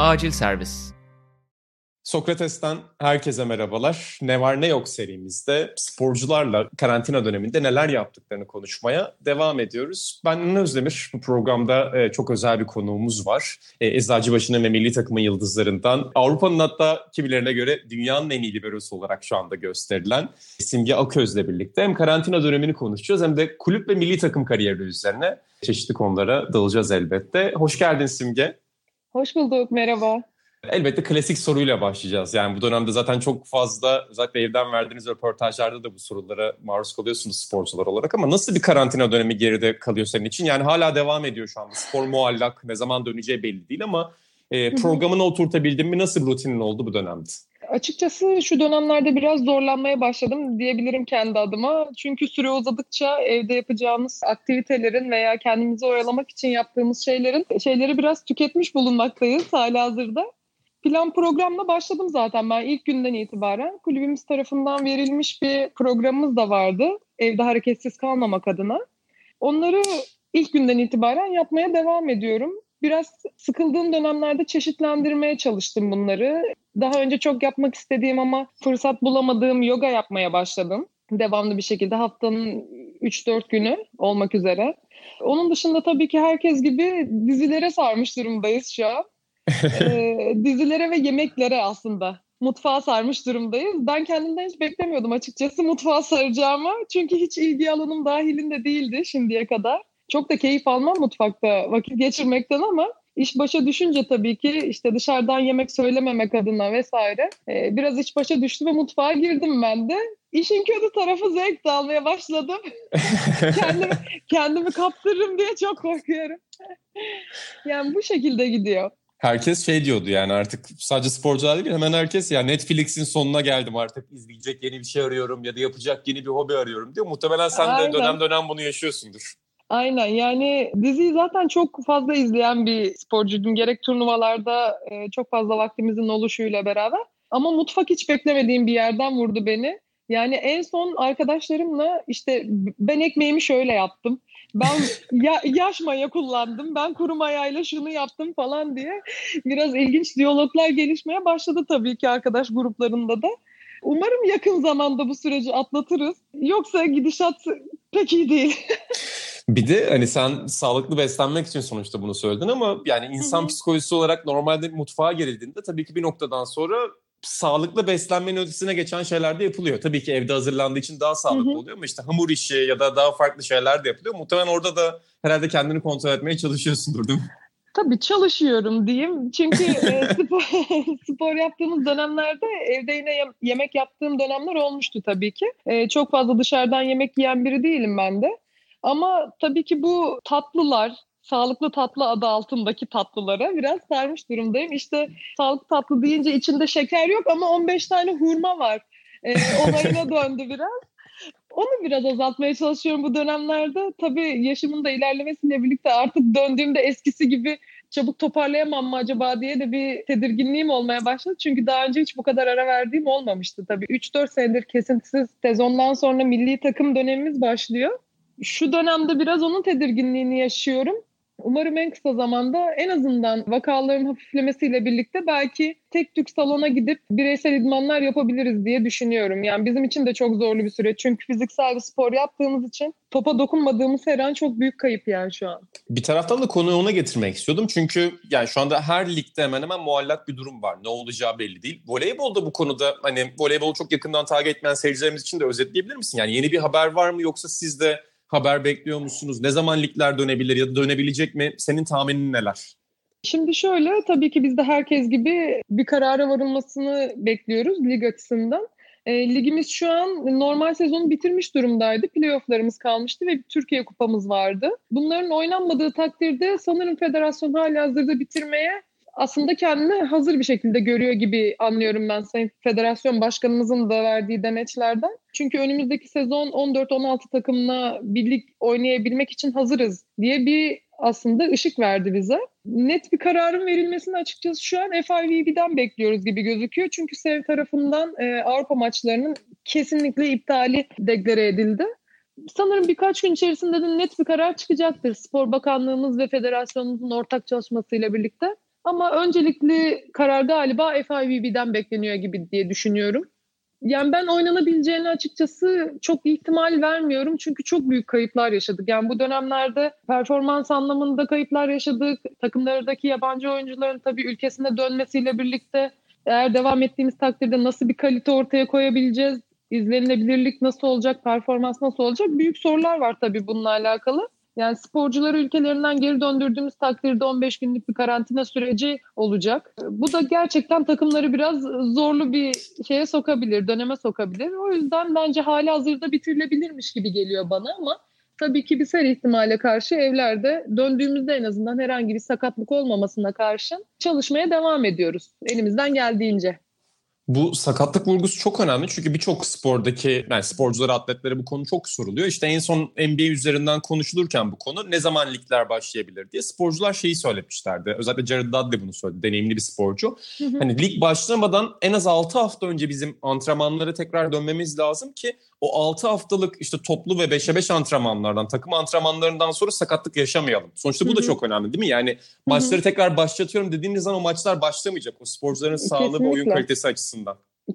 Acil Servis Sokrates'ten herkese merhabalar. Ne var ne yok serimizde sporcularla karantina döneminde neler yaptıklarını konuşmaya devam ediyoruz. Ben Ünlü Özdemir. Bu programda e, çok özel bir konuğumuz var. E, Eczacıbaşı'nın ve milli takımın yıldızlarından Avrupa'nın hatta kimilerine göre dünyanın en iyi liberosu olarak şu anda gösterilen Simge Aköz'le birlikte hem karantina dönemini konuşacağız hem de kulüp ve milli takım kariyeri üzerine çeşitli konulara dalacağız elbette. Hoş geldin Simge. Hoş bulduk, merhaba. Elbette klasik soruyla başlayacağız. Yani bu dönemde zaten çok fazla özellikle evden verdiğiniz röportajlarda da bu sorulara maruz kalıyorsunuz sporcular olarak ama nasıl bir karantina dönemi geride kalıyor senin için? Yani hala devam ediyor şu anda. Spor muallak, ne zaman döneceği belli değil ama e, programına oturtabildin mi? Nasıl bir rutinin oldu bu dönemde? Açıkçası şu dönemlerde biraz zorlanmaya başladım diyebilirim kendi adıma. Çünkü süre uzadıkça evde yapacağımız aktivitelerin veya kendimizi oyalamak için yaptığımız şeylerin şeyleri biraz tüketmiş bulunmaktayız hala hazırda. Plan programla başladım zaten ben ilk günden itibaren. Kulübümüz tarafından verilmiş bir programımız da vardı. Evde hareketsiz kalmamak adına. Onları ilk günden itibaren yapmaya devam ediyorum. Biraz sıkıldığım dönemlerde çeşitlendirmeye çalıştım bunları. Daha önce çok yapmak istediğim ama fırsat bulamadığım yoga yapmaya başladım. Devamlı bir şekilde haftanın 3-4 günü olmak üzere. Onun dışında tabii ki herkes gibi dizilere sarmış durumdayız şu an e, dizilere ve yemeklere aslında mutfağa sarmış durumdayız. Ben kendimden hiç beklemiyordum açıkçası mutfağa saracağımı. Çünkü hiç ilgi alanım dahilinde değildi şimdiye kadar. Çok da keyif almam mutfakta vakit geçirmekten ama iş başa düşünce tabii ki işte dışarıdan yemek söylememek adına vesaire e, biraz iş başa düştü ve mutfağa girdim ben de. İşin kötü tarafı zevk de almaya başladım. kendimi, kendimi kaptırırım diye çok korkuyorum. yani bu şekilde gidiyor herkes şey diyordu yani artık sadece sporcular değil hemen herkes ya Netflix'in sonuna geldim artık izleyecek yeni bir şey arıyorum ya da yapacak yeni bir hobi arıyorum diyor. Muhtemelen sen Aynen. de dönem dönem bunu yaşıyorsundur. Aynen yani diziyi zaten çok fazla izleyen bir sporcuydum. Gerek turnuvalarda e, çok fazla vaktimizin oluşuyla beraber. Ama mutfak hiç beklemediğim bir yerden vurdu beni. Yani en son arkadaşlarımla işte ben ekmeğimi şöyle yaptım. Ben ya, yaş maya kullandım. Ben kuru mayayla şunu yaptım falan diye biraz ilginç diyaloglar gelişmeye başladı tabii ki arkadaş gruplarında da. Umarım yakın zamanda bu süreci atlatırız. Yoksa gidişat pek iyi değil. Bir de hani sen sağlıklı beslenmek için sonuçta bunu söyledin ama yani insan psikolojisi olarak normalde mutfağa girildiğinde tabii ki bir noktadan sonra sağlıklı beslenmenin ötesine geçen şeyler de yapılıyor. Tabii ki evde hazırlandığı için daha sağlıklı oluyor ama işte hamur işi ya da daha farklı şeyler de yapılıyor. Muhtemelen orada da herhalde kendini kontrol etmeye çalışıyorsundur değil mi? Tabii çalışıyorum diyeyim. Çünkü e, spor, spor yaptığımız dönemlerde evde yine yemek yaptığım dönemler olmuştu tabii ki. E, çok fazla dışarıdan yemek yiyen biri değilim ben de. Ama tabii ki bu tatlılar, sağlıklı tatlı adı altındaki tatlılara biraz sarmış durumdayım. İşte sağlıklı tatlı deyince içinde şeker yok ama 15 tane hurma var. E, olayına döndü biraz. Onu biraz azaltmaya çalışıyorum bu dönemlerde. Tabii yaşımın da ilerlemesiyle birlikte artık döndüğümde eskisi gibi çabuk toparlayamam mı acaba diye de bir tedirginliğim olmaya başladı. Çünkü daha önce hiç bu kadar ara verdiğim olmamıştı tabii. 3-4 senedir kesintisiz sezondan sonra milli takım dönemimiz başlıyor. Şu dönemde biraz onun tedirginliğini yaşıyorum. Umarım en kısa zamanda en azından vakaların hafiflemesiyle birlikte belki tek tük salona gidip bireysel idmanlar yapabiliriz diye düşünüyorum. Yani bizim için de çok zorlu bir süreç. Çünkü fiziksel bir spor yaptığımız için topa dokunmadığımız her an çok büyük kayıp yani şu an. Bir taraftan da konuyu ona getirmek istiyordum. Çünkü yani şu anda her ligde hemen hemen muallak bir durum var. Ne olacağı belli değil. Voleybolda bu konuda hani voleybolu çok yakından takip etmeyen seyircilerimiz için de özetleyebilir misin? Yani yeni bir haber var mı yoksa siz de haber bekliyor musunuz? Ne zaman ligler dönebilir ya da dönebilecek mi? Senin tahminin neler? Şimdi şöyle tabii ki biz de herkes gibi bir karara varılmasını bekliyoruz lig açısından. E, ligimiz şu an normal sezonu bitirmiş durumdaydı. Playoff'larımız kalmıştı ve Türkiye kupamız vardı. Bunların oynanmadığı takdirde sanırım federasyon hala hazırda bitirmeye aslında kendini hazır bir şekilde görüyor gibi anlıyorum ben Sayın Federasyon Başkanımızın da verdiği demeçlerden. Çünkü önümüzdeki sezon 14-16 takımla birlik oynayabilmek için hazırız diye bir aslında ışık verdi bize. Net bir kararın verilmesini açıkçası şu an FIVB'den bekliyoruz gibi gözüküyor. Çünkü SEV tarafından e, Avrupa maçlarının kesinlikle iptali deklare edildi. Sanırım birkaç gün içerisinde de net bir karar çıkacaktır. Spor Bakanlığımız ve federasyonumuzun ortak çalışmasıyla birlikte. Ama öncelikli karar galiba FIVB'den bekleniyor gibi diye düşünüyorum. Yani ben oynanabileceğini açıkçası çok ihtimal vermiyorum. Çünkü çok büyük kayıplar yaşadık. Yani bu dönemlerde performans anlamında kayıplar yaşadık. Takımlardaki yabancı oyuncuların tabii ülkesine dönmesiyle birlikte eğer devam ettiğimiz takdirde nasıl bir kalite ortaya koyabileceğiz? İzlenilebilirlik nasıl olacak? Performans nasıl olacak? Büyük sorular var tabii bununla alakalı. Yani sporcuları ülkelerinden geri döndürdüğümüz takdirde 15 günlük bir karantina süreci olacak. Bu da gerçekten takımları biraz zorlu bir şeye sokabilir, döneme sokabilir. O yüzden bence hali hazırda bitirilebilirmiş gibi geliyor bana ama tabii ki bir ser ihtimale karşı evlerde döndüğümüzde en azından herhangi bir sakatlık olmamasına karşın çalışmaya devam ediyoruz elimizden geldiğince. Bu sakatlık vurgusu çok önemli çünkü birçok spordaki yani sporculara, atletlere bu konu çok soruluyor. İşte en son NBA üzerinden konuşulurken bu konu ne zaman ligler başlayabilir diye sporcular şeyi söylemişlerdi. Özellikle Jared Dudley bunu söyledi, deneyimli bir sporcu. Hı hı. Hani lig başlamadan en az 6 hafta önce bizim antrenmanlara tekrar dönmemiz lazım ki o 6 haftalık işte toplu ve 5'e 5 antrenmanlardan, takım antrenmanlarından sonra sakatlık yaşamayalım. Sonuçta bu Hı-hı. da çok önemli değil mi? Yani maçları Hı-hı. tekrar başlatıyorum dediğiniz zaman o maçlar başlamayacak. O sporcuların sağlığı Kesinlikle. ve oyun kalitesi açısından.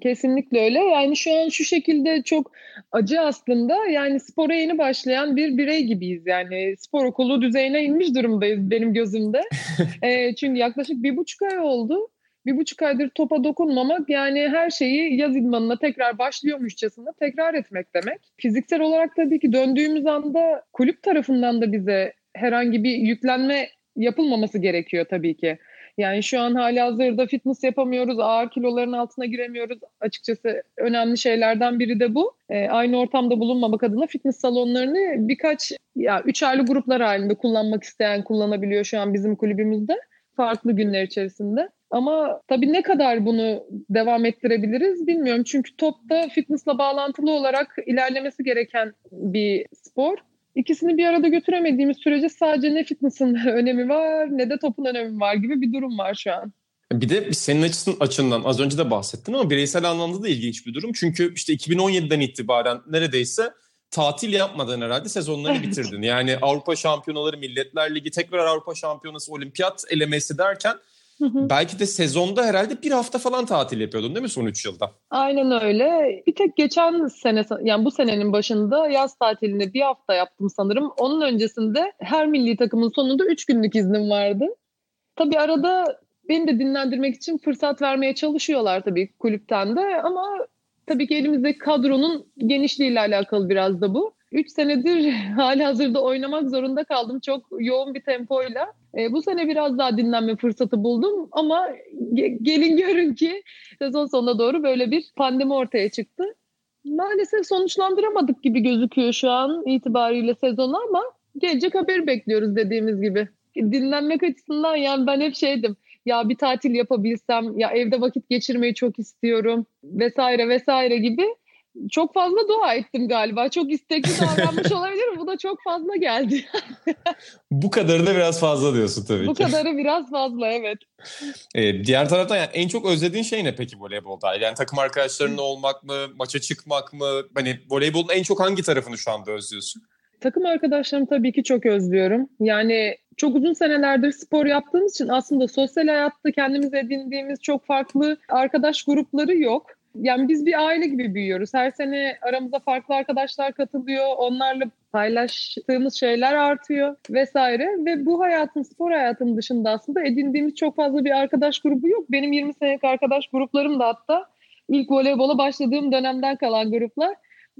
Kesinlikle öyle. Yani şu an şu şekilde çok acı aslında. Yani spora yeni başlayan bir birey gibiyiz. Yani spor okulu düzeyine inmiş durumdayız benim gözümde. e, çünkü yaklaşık bir buçuk ay oldu bir buçuk aydır topa dokunmamak yani her şeyi yaz idmanına tekrar başlıyormuşçasına tekrar etmek demek. Fiziksel olarak tabii ki döndüğümüz anda kulüp tarafından da bize herhangi bir yüklenme yapılmaması gerekiyor tabii ki. Yani şu an hali hazırda fitness yapamıyoruz, ağır kiloların altına giremiyoruz. Açıkçası önemli şeylerden biri de bu. E, aynı ortamda bulunmamak adına fitness salonlarını birkaç, ya üç aylı gruplar halinde kullanmak isteyen kullanabiliyor şu an bizim kulübümüzde. Farklı günler içerisinde. Ama tabii ne kadar bunu devam ettirebiliriz bilmiyorum. Çünkü topta fitnessla bağlantılı olarak ilerlemesi gereken bir spor. İkisini bir arada götüremediğimiz sürece sadece ne fitness'ın önemi var ne de topun önemi var gibi bir durum var şu an. Bir de senin açısın açından az önce de bahsettin ama bireysel anlamda da ilginç bir durum. Çünkü işte 2017'den itibaren neredeyse tatil yapmadan herhalde sezonlarını bitirdin. Yani Avrupa Şampiyonaları, Milletler Ligi, tekrar Avrupa Şampiyonası, Olimpiyat elemesi derken Belki de sezonda herhalde bir hafta falan tatil yapıyordun değil mi son 3 yılda? Aynen öyle. Bir tek geçen sene yani bu senenin başında yaz tatilinde bir hafta yaptım sanırım. Onun öncesinde her milli takımın sonunda 3 günlük iznim vardı. Tabii arada beni de dinlendirmek için fırsat vermeye çalışıyorlar tabii kulüpten de ama tabii ki elimizdeki kadronun genişliğiyle alakalı biraz da bu. 3 senedir hali hazırda oynamak zorunda kaldım çok yoğun bir tempoyla. E, bu sene biraz daha dinlenme fırsatı buldum ama ge- gelin görün ki sezon sonuna doğru böyle bir pandemi ortaya çıktı. Maalesef sonuçlandıramadık gibi gözüküyor şu an itibariyle sezonu ama gelecek haberi bekliyoruz dediğimiz gibi. Dinlenmek açısından yani ben hep şeydim ya bir tatil yapabilsem ya evde vakit geçirmeyi çok istiyorum vesaire vesaire gibi çok fazla dua ettim galiba. Çok istekli davranmış olabilirim. Bu da çok fazla geldi. Bu kadarı da biraz fazla diyorsun tabii Bu ki. Bu kadarı biraz fazla evet. Ee, diğer taraftan yani en çok özlediğin şey ne peki voleybolda? Yani takım arkadaşlarınla olmak mı, maça çıkmak mı? Hani voleybolun en çok hangi tarafını şu anda özlüyorsun? Takım arkadaşlarımı tabii ki çok özlüyorum. Yani çok uzun senelerdir spor yaptığımız için aslında sosyal hayatta kendimiz edindiğimiz çok farklı arkadaş grupları yok yani biz bir aile gibi büyüyoruz. Her sene aramıza farklı arkadaşlar katılıyor. Onlarla paylaştığımız şeyler artıyor vesaire. Ve bu hayatın, spor hayatının dışında aslında edindiğimiz çok fazla bir arkadaş grubu yok. Benim 20 senelik arkadaş gruplarım da hatta ilk voleybola başladığım dönemden kalan gruplar.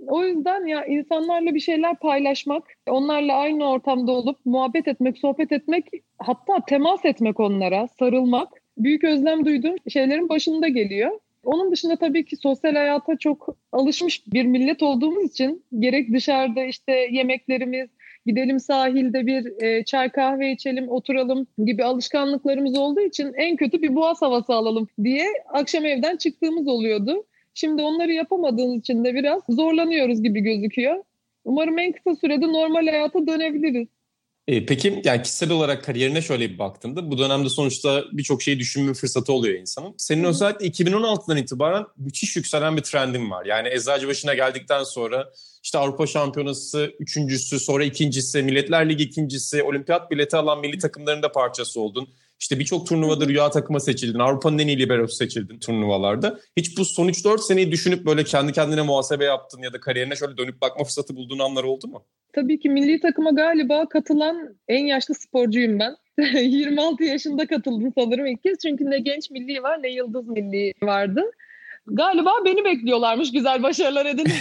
O yüzden ya insanlarla bir şeyler paylaşmak, onlarla aynı ortamda olup muhabbet etmek, sohbet etmek, hatta temas etmek onlara, sarılmak büyük özlem duyduğum şeylerin başında geliyor. Onun dışında tabii ki sosyal hayata çok alışmış bir millet olduğumuz için gerek dışarıda işte yemeklerimiz, gidelim sahilde bir e, çay kahve içelim, oturalım gibi alışkanlıklarımız olduğu için en kötü bir boğaz havası alalım diye akşam evden çıktığımız oluyordu. Şimdi onları yapamadığımız için de biraz zorlanıyoruz gibi gözüküyor. Umarım en kısa sürede normal hayata dönebiliriz. E, peki yani kişisel olarak kariyerine şöyle bir baktığında bu dönemde sonuçta birçok şeyi düşünme fırsatı oluyor insanın. Senin Hı. özellikle 2016'dan itibaren müthiş yükselen bir trendin var. Yani Eczacıbaşı'na geldikten sonra işte Avrupa Şampiyonası üçüncüsü, sonra ikincisi, Milletler Ligi ikincisi, olimpiyat bileti alan milli takımların da parçası oldun. İşte birçok turnuvada rüya takıma seçildin. Avrupa'nın en iyi liberosu seçildin turnuvalarda. Hiç bu son 3-4 seneyi düşünüp böyle kendi kendine muhasebe yaptın ya da kariyerine şöyle dönüp bakma fırsatı bulduğun anlar oldu mu? Tabii ki milli takıma galiba katılan en yaşlı sporcuyum ben. 26 yaşında katıldım sanırım ilk kez. Çünkü ne genç milli var ne yıldız milli vardı. Galiba beni bekliyorlarmış güzel başarılar edin.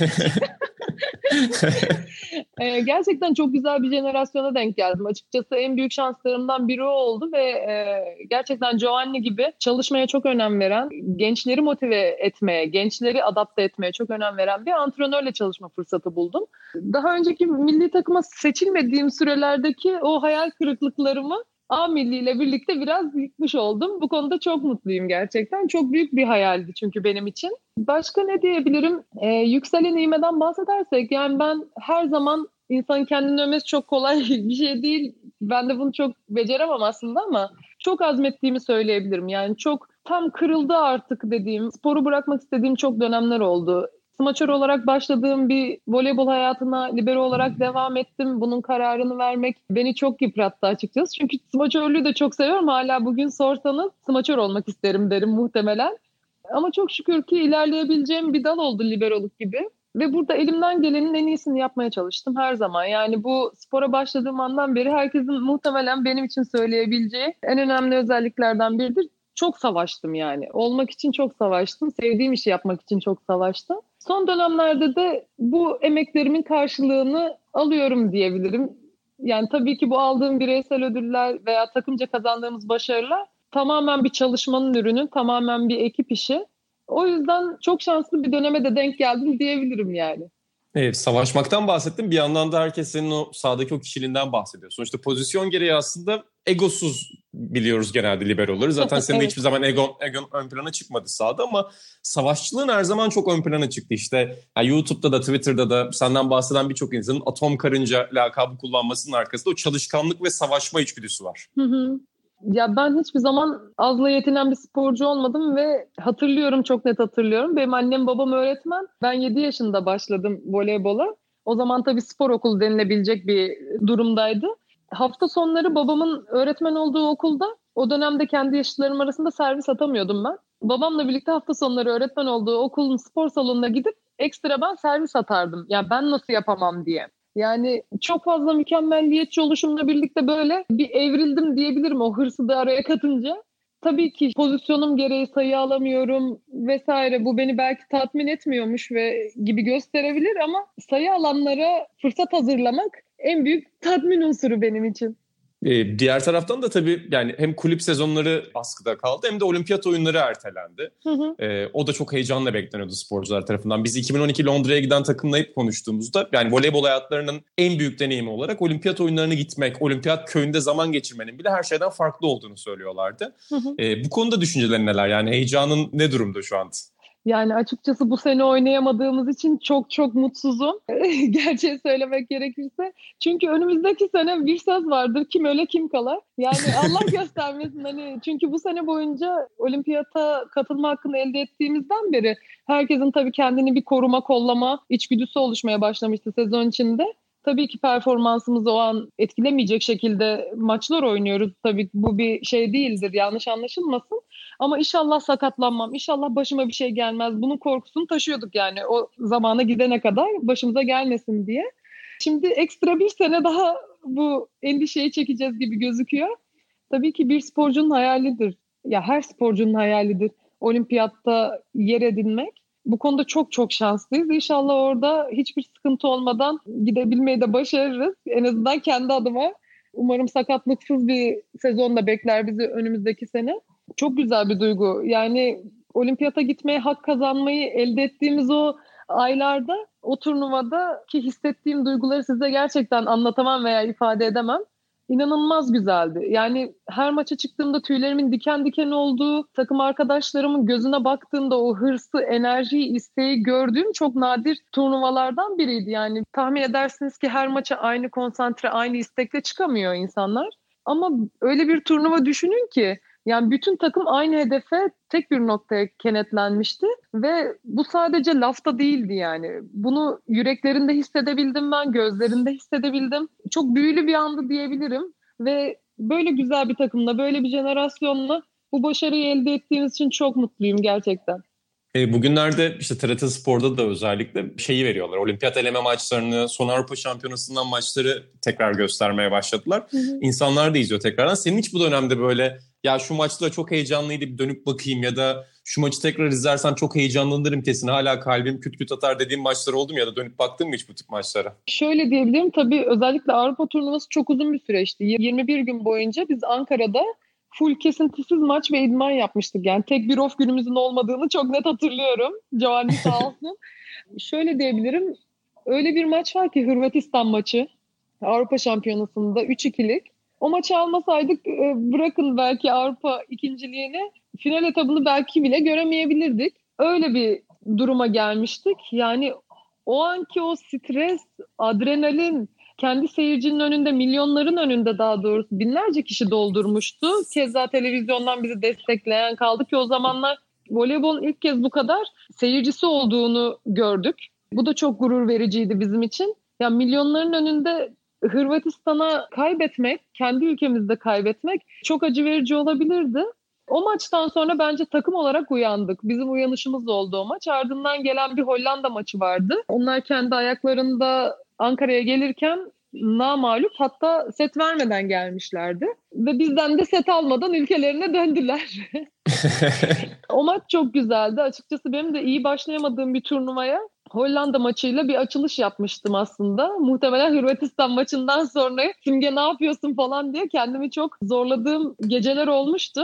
e, gerçekten çok güzel bir jenerasyona denk geldim. Açıkçası en büyük şanslarımdan biri oldu ve e, gerçekten Giovanni gibi çalışmaya çok önem veren, gençleri motive etmeye, gençleri adapte etmeye çok önem veren bir antrenörle çalışma fırsatı buldum. Daha önceki milli takıma seçilmediğim sürelerdeki o hayal kırıklıklarımı A Milli ile birlikte biraz yıkmış oldum. Bu konuda çok mutluyum gerçekten. Çok büyük bir hayaldi çünkü benim için. Başka ne diyebilirim? Ee, yükselen iğmeden bahsedersek yani ben her zaman insanın kendini övmesi çok kolay bir şey değil. Ben de bunu çok beceremem aslında ama çok azmettiğimi söyleyebilirim. Yani çok tam kırıldı artık dediğim, sporu bırakmak istediğim çok dönemler oldu. Smaçör olarak başladığım bir voleybol hayatına libero olarak devam ettim. Bunun kararını vermek beni çok yıprattı açıkçası. Çünkü smaçörlüğü de çok seviyorum. Hala bugün sorsanız smaçör olmak isterim derim muhtemelen. Ama çok şükür ki ilerleyebileceğim bir dal oldu liberoluk gibi. Ve burada elimden gelenin en iyisini yapmaya çalıştım her zaman. Yani bu spora başladığım andan beri herkesin muhtemelen benim için söyleyebileceği en önemli özelliklerden biridir. Çok savaştım yani. Olmak için çok savaştım. Sevdiğim işi yapmak için çok savaştım. Son dönemlerde de bu emeklerimin karşılığını alıyorum diyebilirim. Yani tabii ki bu aldığım bireysel ödüller veya takımca kazandığımız başarılar tamamen bir çalışmanın ürünü, tamamen bir ekip işi. O yüzden çok şanslı bir döneme de denk geldim diyebilirim yani. Evet, savaşmaktan bahsettim. Bir yandan da herkes senin o sahadaki o kişiliğinden bahsediyor. Sonuçta pozisyon gereği aslında egosuz biliyoruz genelde liberoları. Zaten senin evet. hiçbir zaman ego, ego ön plana çıkmadı sahada ama savaşçılığın her zaman çok ön plana çıktı. İşte yani YouTube'da da Twitter'da da senden bahseden birçok insanın atom karınca lakabı kullanmasının arkasında o çalışkanlık ve savaşma içgüdüsü var. Hı hı. Ya ben hiçbir zaman azla yetinen bir sporcu olmadım ve hatırlıyorum çok net hatırlıyorum. Benim annem babam öğretmen. Ben 7 yaşında başladım voleybola. O zaman tabii spor okulu denilebilecek bir durumdaydı. Hafta sonları babamın öğretmen olduğu okulda o dönemde kendi yaşıtlarım arasında servis atamıyordum ben. Babamla birlikte hafta sonları öğretmen olduğu okulun spor salonuna gidip ekstra ben servis atardım. Ya ben nasıl yapamam diye. Yani çok fazla mükemmelliyetçi oluşumla birlikte böyle bir evrildim diyebilirim o hırsı da araya katınca. Tabii ki pozisyonum gereği sayı alamıyorum vesaire bu beni belki tatmin etmiyormuş ve gibi gösterebilir ama sayı alanlara fırsat hazırlamak en büyük tatmin unsuru benim için. Ee, diğer taraftan da tabii yani hem kulüp sezonları askıda kaldı hem de olimpiyat oyunları ertelendi. Hı hı. Ee, o da çok heyecanla bekleniyordu sporcular tarafından. Biz 2012 Londra'ya giden takımla hep konuştuğumuzda yani voleybol hayatlarının en büyük deneyimi olarak olimpiyat oyunlarına gitmek, olimpiyat köyünde zaman geçirmenin bile her şeyden farklı olduğunu söylüyorlardı. Hı hı. Ee, bu konuda düşüncelerin neler? Yani heyecanın ne durumda şu an? Yani açıkçası bu sene oynayamadığımız için çok çok mutsuzum. Gerçeği söylemek gerekirse. Çünkü önümüzdeki sene bir söz vardır. Kim öle kim kalar. Yani Allah göstermesin hani çünkü bu sene boyunca olimpiyata katılma hakkını elde ettiğimizden beri herkesin tabii kendini bir koruma, kollama içgüdüsü oluşmaya başlamıştı sezon içinde. Tabii ki performansımızı o an etkilemeyecek şekilde maçlar oynuyoruz. Tabii bu bir şey değildir. Yanlış anlaşılmasın. Ama inşallah sakatlanmam, inşallah başıma bir şey gelmez. Bunun korkusunu taşıyorduk yani o zamana gidene kadar başımıza gelmesin diye. Şimdi ekstra bir sene daha bu endişeyi çekeceğiz gibi gözüküyor. Tabii ki bir sporcunun hayalidir. Ya her sporcunun hayalidir olimpiyatta yer edinmek. Bu konuda çok çok şanslıyız. İnşallah orada hiçbir sıkıntı olmadan gidebilmeyi de başarırız. En azından kendi adıma. Umarım sakatlıksız bir sezon da bekler bizi önümüzdeki sene. Çok güzel bir duygu. Yani olimpiyata gitmeye hak kazanmayı elde ettiğimiz o aylarda o turnuvada ki hissettiğim duyguları size gerçekten anlatamam veya ifade edemem inanılmaz güzeldi. Yani her maça çıktığımda tüylerimin diken diken olduğu, takım arkadaşlarımın gözüne baktığımda o hırsı, enerjiyi, isteği gördüğüm çok nadir turnuvalardan biriydi. Yani tahmin edersiniz ki her maça aynı konsantre, aynı istekle çıkamıyor insanlar. Ama öyle bir turnuva düşünün ki Yani bütün takım aynı hedefe tek bir noktaya kenetlenmişti ve bu sadece lafta değildi yani. Bunu yüreklerinde hissedebildim ben, gözlerinde hissedebildim. Çok büyülü bir andı diyebilirim ve böyle güzel bir takımla, böyle bir jenerasyonla bu başarıyı elde ettiğimiz için çok mutluyum gerçekten. E, bugünlerde işte TRT Spor'da da özellikle şeyi veriyorlar. Olimpiyat eleme maçlarını, son Avrupa Şampiyonası'ndan maçları tekrar göstermeye başladılar. Hı hı. İnsanlar da izliyor tekrardan. Senin hiç bu dönemde böyle ya şu maçta çok heyecanlıydı bir dönüp bakayım ya da şu maçı tekrar izlersem çok heyecanlanırım kesin hala kalbim küt küt atar dediğim maçlar oldu mu ya da dönüp baktın mı hiç bu tip maçlara? Şöyle diyebilirim tabii özellikle Avrupa turnuvası çok uzun bir süreçti. 21 gün boyunca biz Ankara'da full kesintisiz maç ve idman yapmıştık. Yani tek bir off günümüzün olmadığını çok net hatırlıyorum. Giovanni sağ olsun. Şöyle diyebilirim. Öyle bir maç var ki Hırvatistan maçı. Avrupa Şampiyonası'nda 3-2'lik. O maçı almasaydık e, bırakın belki Avrupa ikinciliğini final etabını belki bile göremeyebilirdik. Öyle bir duruma gelmiştik. Yani o anki o stres, adrenalin, kendi seyircinin önünde, milyonların önünde daha doğrusu binlerce kişi doldurmuştu. Keza televizyondan bizi destekleyen kaldı ki o zamanlar voleybolun ilk kez bu kadar seyircisi olduğunu gördük. Bu da çok gurur vericiydi bizim için. Ya milyonların önünde Hırvatistan'a kaybetmek, kendi ülkemizde kaybetmek çok acı verici olabilirdi. O maçtan sonra bence takım olarak uyandık. Bizim uyanışımız oldu o maç. Ardından gelen bir Hollanda maçı vardı. Onlar kendi ayaklarında Ankara'ya gelirken namalup hatta set vermeden gelmişlerdi. Ve bizden de set almadan ülkelerine döndüler. o maç çok güzeldi. Açıkçası benim de iyi başlayamadığım bir turnuvaya Hollanda maçıyla bir açılış yapmıştım aslında. Muhtemelen Hırvatistan maçından sonra Simge ne yapıyorsun falan diye kendimi çok zorladığım geceler olmuştu.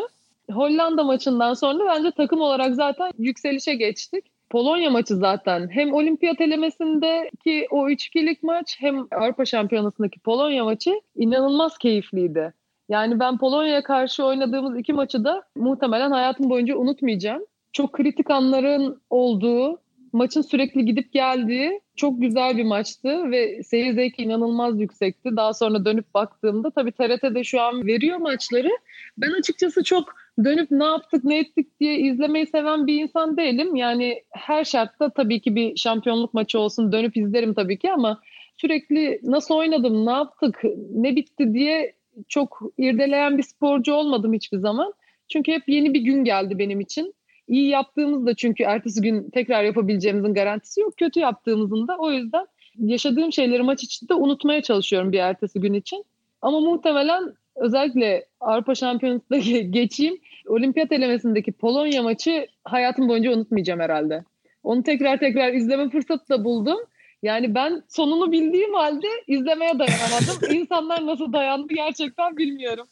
Hollanda maçından sonra bence takım olarak zaten yükselişe geçtik. Polonya maçı zaten hem olimpiyat elemesindeki o 3-2'lik maç hem Avrupa Şampiyonası'ndaki Polonya maçı inanılmaz keyifliydi. Yani ben Polonya'ya karşı oynadığımız iki maçı da muhtemelen hayatım boyunca unutmayacağım. Çok kritik anların olduğu, maçın sürekli gidip geldiği çok güzel bir maçtı ve seyir zevki inanılmaz yüksekti. Daha sonra dönüp baktığımda tabii TRT'de şu an veriyor maçları. Ben açıkçası çok dönüp ne yaptık ne ettik diye izlemeyi seven bir insan değilim. Yani her şartta tabii ki bir şampiyonluk maçı olsun dönüp izlerim tabii ki ama sürekli nasıl oynadım, ne yaptık, ne bitti diye çok irdeleyen bir sporcu olmadım hiçbir zaman. Çünkü hep yeni bir gün geldi benim için. İyi yaptığımızda çünkü ertesi gün tekrar yapabileceğimizin garantisi yok. Kötü yaptığımızın da o yüzden yaşadığım şeyleri maç içinde unutmaya çalışıyorum bir ertesi gün için. Ama muhtemelen özellikle Avrupa Şampiyonası'nda geçeyim. Olimpiyat elemesindeki Polonya maçı hayatım boyunca unutmayacağım herhalde. Onu tekrar tekrar izleme fırsatı da buldum. Yani ben sonunu bildiğim halde izlemeye dayanamadım. İnsanlar nasıl dayandı gerçekten bilmiyorum.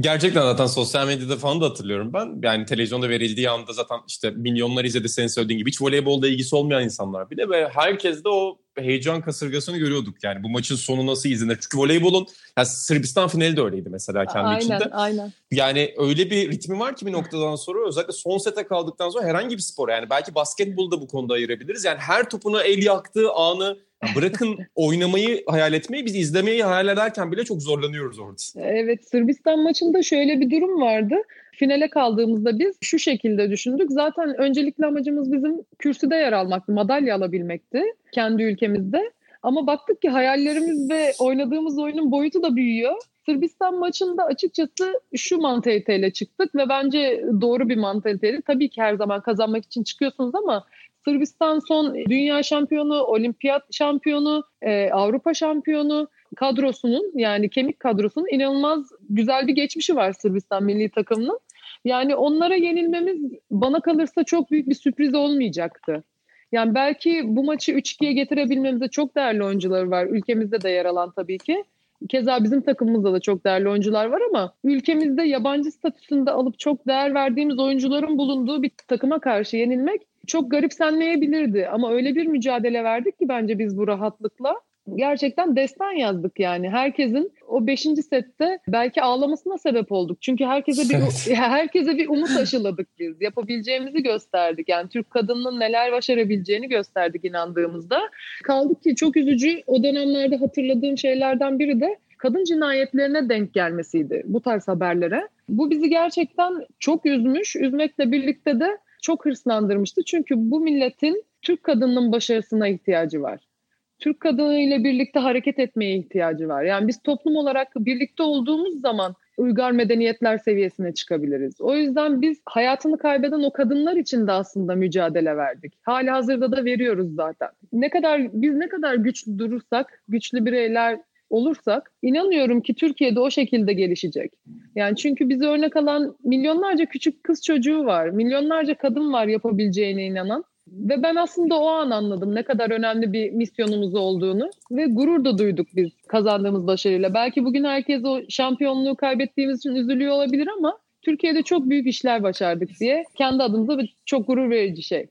Gerçekten zaten sosyal medyada falan da hatırlıyorum ben. Yani televizyonda verildiği anda zaten işte milyonlar izledi senin söylediğin gibi. Hiç voleybolda ilgisi olmayan insanlar bile ve herkes de o heyecan kasırgasını görüyorduk. Yani bu maçın sonu nasıl izlenir? Çünkü voleybolun yani Sırbistan finali de öyleydi mesela kendi aynen, içinde. Aynen, aynen. Yani öyle bir ritmi var ki bir noktadan sonra özellikle son sete kaldıktan sonra herhangi bir spor yani belki basketbolu da bu konuda ayırabiliriz. Yani her topuna el yaktığı anı bırakın oynamayı hayal etmeyi biz izlemeyi hayal ederken bile çok zorlanıyoruz orada. Evet Sırbistan maçında şöyle bir durum vardı. Finale kaldığımızda biz şu şekilde düşündük. Zaten öncelikli amacımız bizim kürsüde yer almaktı, madalya alabilmekti kendi ülkemizde. Ama baktık ki hayallerimiz ve oynadığımız oyunun boyutu da büyüyor. Sırbistan maçında açıkçası şu mantaliteyle çıktık ve bence doğru bir mantaliteydi. Tabii ki her zaman kazanmak için çıkıyorsunuz ama Sırbistan son dünya şampiyonu, olimpiyat şampiyonu, e, Avrupa şampiyonu kadrosunun yani kemik kadrosunun inanılmaz güzel bir geçmişi var Sırbistan milli takımının. Yani onlara yenilmemiz bana kalırsa çok büyük bir sürpriz olmayacaktı. Yani belki bu maçı 3-2'ye getirebilmemize çok değerli oyuncular var. Ülkemizde de yer alan tabii ki. Keza bizim takımımızda da çok değerli oyuncular var ama ülkemizde yabancı statüsünde alıp çok değer verdiğimiz oyuncuların bulunduğu bir takıma karşı yenilmek çok garipsenmeyebilirdi. Ama öyle bir mücadele verdik ki bence biz bu rahatlıkla gerçekten destan yazdık yani. Herkesin o 5. sette belki ağlamasına sebep olduk. Çünkü herkese bir herkese bir umut aşıladık biz. Yapabileceğimizi gösterdik. Yani Türk kadının neler başarabileceğini gösterdik inandığımızda. Kaldık ki çok üzücü o dönemlerde hatırladığım şeylerden biri de kadın cinayetlerine denk gelmesiydi bu tarz haberlere. Bu bizi gerçekten çok üzmüş. Üzmekle birlikte de çok hırslandırmıştı. Çünkü bu milletin Türk kadının başarısına ihtiyacı var. Türk kadınıyla birlikte hareket etmeye ihtiyacı var. Yani biz toplum olarak birlikte olduğumuz zaman uygar medeniyetler seviyesine çıkabiliriz. O yüzden biz hayatını kaybeden o kadınlar için de aslında mücadele verdik. Hali hazırda da veriyoruz zaten. Ne kadar biz ne kadar güçlü durursak, güçlü bireyler olursak inanıyorum ki Türkiye'de o şekilde gelişecek. Yani çünkü bize örnek alan milyonlarca küçük kız çocuğu var. Milyonlarca kadın var yapabileceğine inanan. Ve ben aslında o an anladım ne kadar önemli bir misyonumuz olduğunu ve gurur da duyduk biz kazandığımız başarıyla. Belki bugün herkes o şampiyonluğu kaybettiğimiz için üzülüyor olabilir ama Türkiye'de çok büyük işler başardık diye kendi adımıza çok gurur verici şey.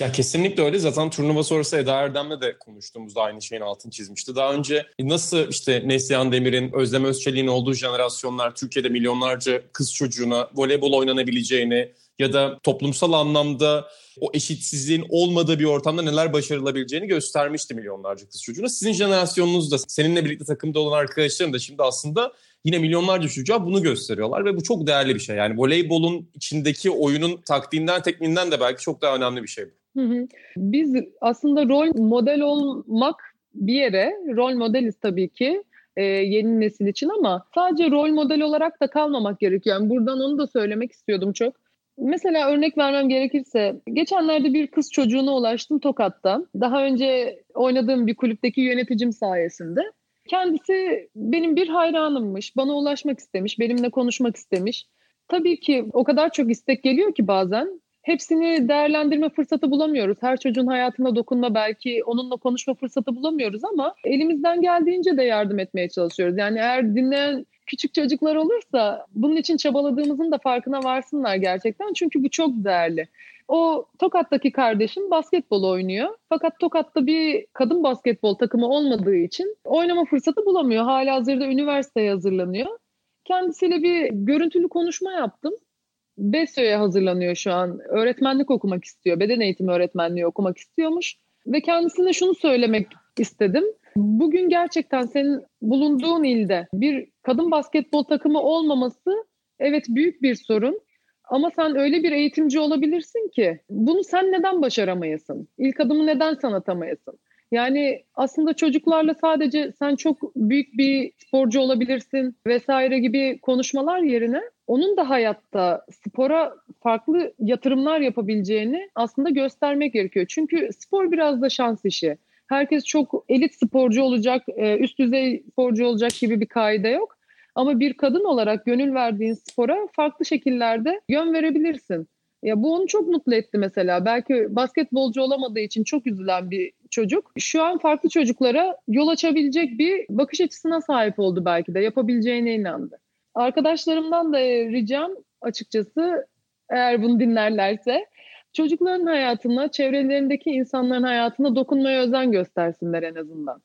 Ya kesinlikle öyle. Zaten turnuva sonrası Eda Erdem'le de konuştuğumuzda aynı şeyin altını çizmişti. Daha önce nasıl işte Neslihan Demir'in, Özlem Özçelik'in olduğu jenerasyonlar Türkiye'de milyonlarca kız çocuğuna voleybol oynanabileceğini ya da toplumsal anlamda o eşitsizliğin olmadığı bir ortamda neler başarılabileceğini göstermişti milyonlarca kız çocuğuna. Sizin jenerasyonunuz da seninle birlikte takımda olan arkadaşların da şimdi aslında yine milyonlarca çocuğa bunu gösteriyorlar ve bu çok değerli bir şey. Yani voleybolun içindeki oyunun taktiğinden, tekniğinden de belki çok daha önemli bir şey bu. Biz aslında rol model olmak bir yere, rol modeliz tabii ki e, yeni nesil için ama sadece rol model olarak da kalmamak gerekiyor. Yani buradan onu da söylemek istiyordum çok. Mesela örnek vermem gerekirse geçenlerde bir kız çocuğuna ulaştım Tokat'ta. Daha önce oynadığım bir kulüpteki yöneticim sayesinde. Kendisi benim bir hayranımmış. Bana ulaşmak istemiş, benimle konuşmak istemiş. Tabii ki o kadar çok istek geliyor ki bazen hepsini değerlendirme fırsatı bulamıyoruz. Her çocuğun hayatına dokunma belki onunla konuşma fırsatı bulamıyoruz ama elimizden geldiğince de yardım etmeye çalışıyoruz. Yani eğer dinleyen küçük çocuklar olursa bunun için çabaladığımızın da farkına varsınlar gerçekten. Çünkü bu çok değerli. O Tokat'taki kardeşim basketbol oynuyor. Fakat Tokat'ta bir kadın basketbol takımı olmadığı için oynama fırsatı bulamıyor. Hala hazırda üniversiteye hazırlanıyor. Kendisiyle bir görüntülü konuşma yaptım. BESÖ'ye hazırlanıyor şu an. Öğretmenlik okumak istiyor. Beden eğitimi öğretmenliği okumak istiyormuş. Ve kendisine şunu söylemek istedim. Bugün gerçekten senin bulunduğun ilde bir kadın basketbol takımı olmaması evet büyük bir sorun. Ama sen öyle bir eğitimci olabilirsin ki bunu sen neden başaramayasın? İlk adımı neden sen atamayasın? Yani aslında çocuklarla sadece sen çok büyük bir sporcu olabilirsin vesaire gibi konuşmalar yerine onun da hayatta spora farklı yatırımlar yapabileceğini aslında göstermek gerekiyor. Çünkü spor biraz da şans işi. Herkes çok elit sporcu olacak, e, üst düzey sporcu olacak gibi bir kaide yok. Ama bir kadın olarak gönül verdiğin spora farklı şekillerde yön verebilirsin. Ya bu onu çok mutlu etti mesela. Belki basketbolcu olamadığı için çok üzülen bir çocuk. Şu an farklı çocuklara yol açabilecek bir bakış açısına sahip oldu belki de. Yapabileceğine inandı. Arkadaşlarımdan da ricam açıkçası eğer bunu dinlerlerse çocukların hayatına, çevrelerindeki insanların hayatına dokunmaya özen göstersinler en azından.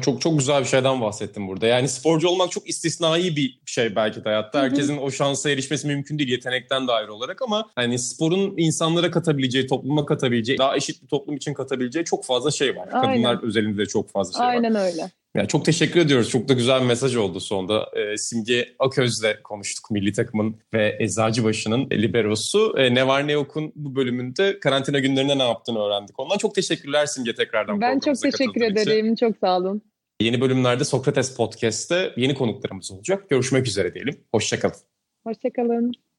Çok çok güzel bir şeyden bahsettim burada. Yani sporcu olmak çok istisnai bir şey belki de hayatta. Herkesin o şansa erişmesi mümkün değil yetenekten de ayrı olarak ama hani sporun insanlara katabileceği, topluma katabileceği, daha eşit bir toplum için katabileceği çok fazla şey var. Aynen. Kadınlar özelinde de çok fazla şey Aynen var. Aynen öyle. Yani çok teşekkür ediyoruz. Çok da güzel bir mesaj oldu sonunda. E, Simge Aköz'le konuştuk milli takımın ve Eczacıbaşı'nın liberosu. E, ne var ne yokun bu bölümünde karantina günlerinde ne yaptığını öğrendik. Ondan çok teşekkürler Simge tekrardan. Ben çok teşekkür ederim. Için. Çok sağ olun. Yeni bölümlerde Sokrates Podcast'te yeni konuklarımız olacak. Görüşmek üzere diyelim. Hoşçakalın. Hoşçakalın.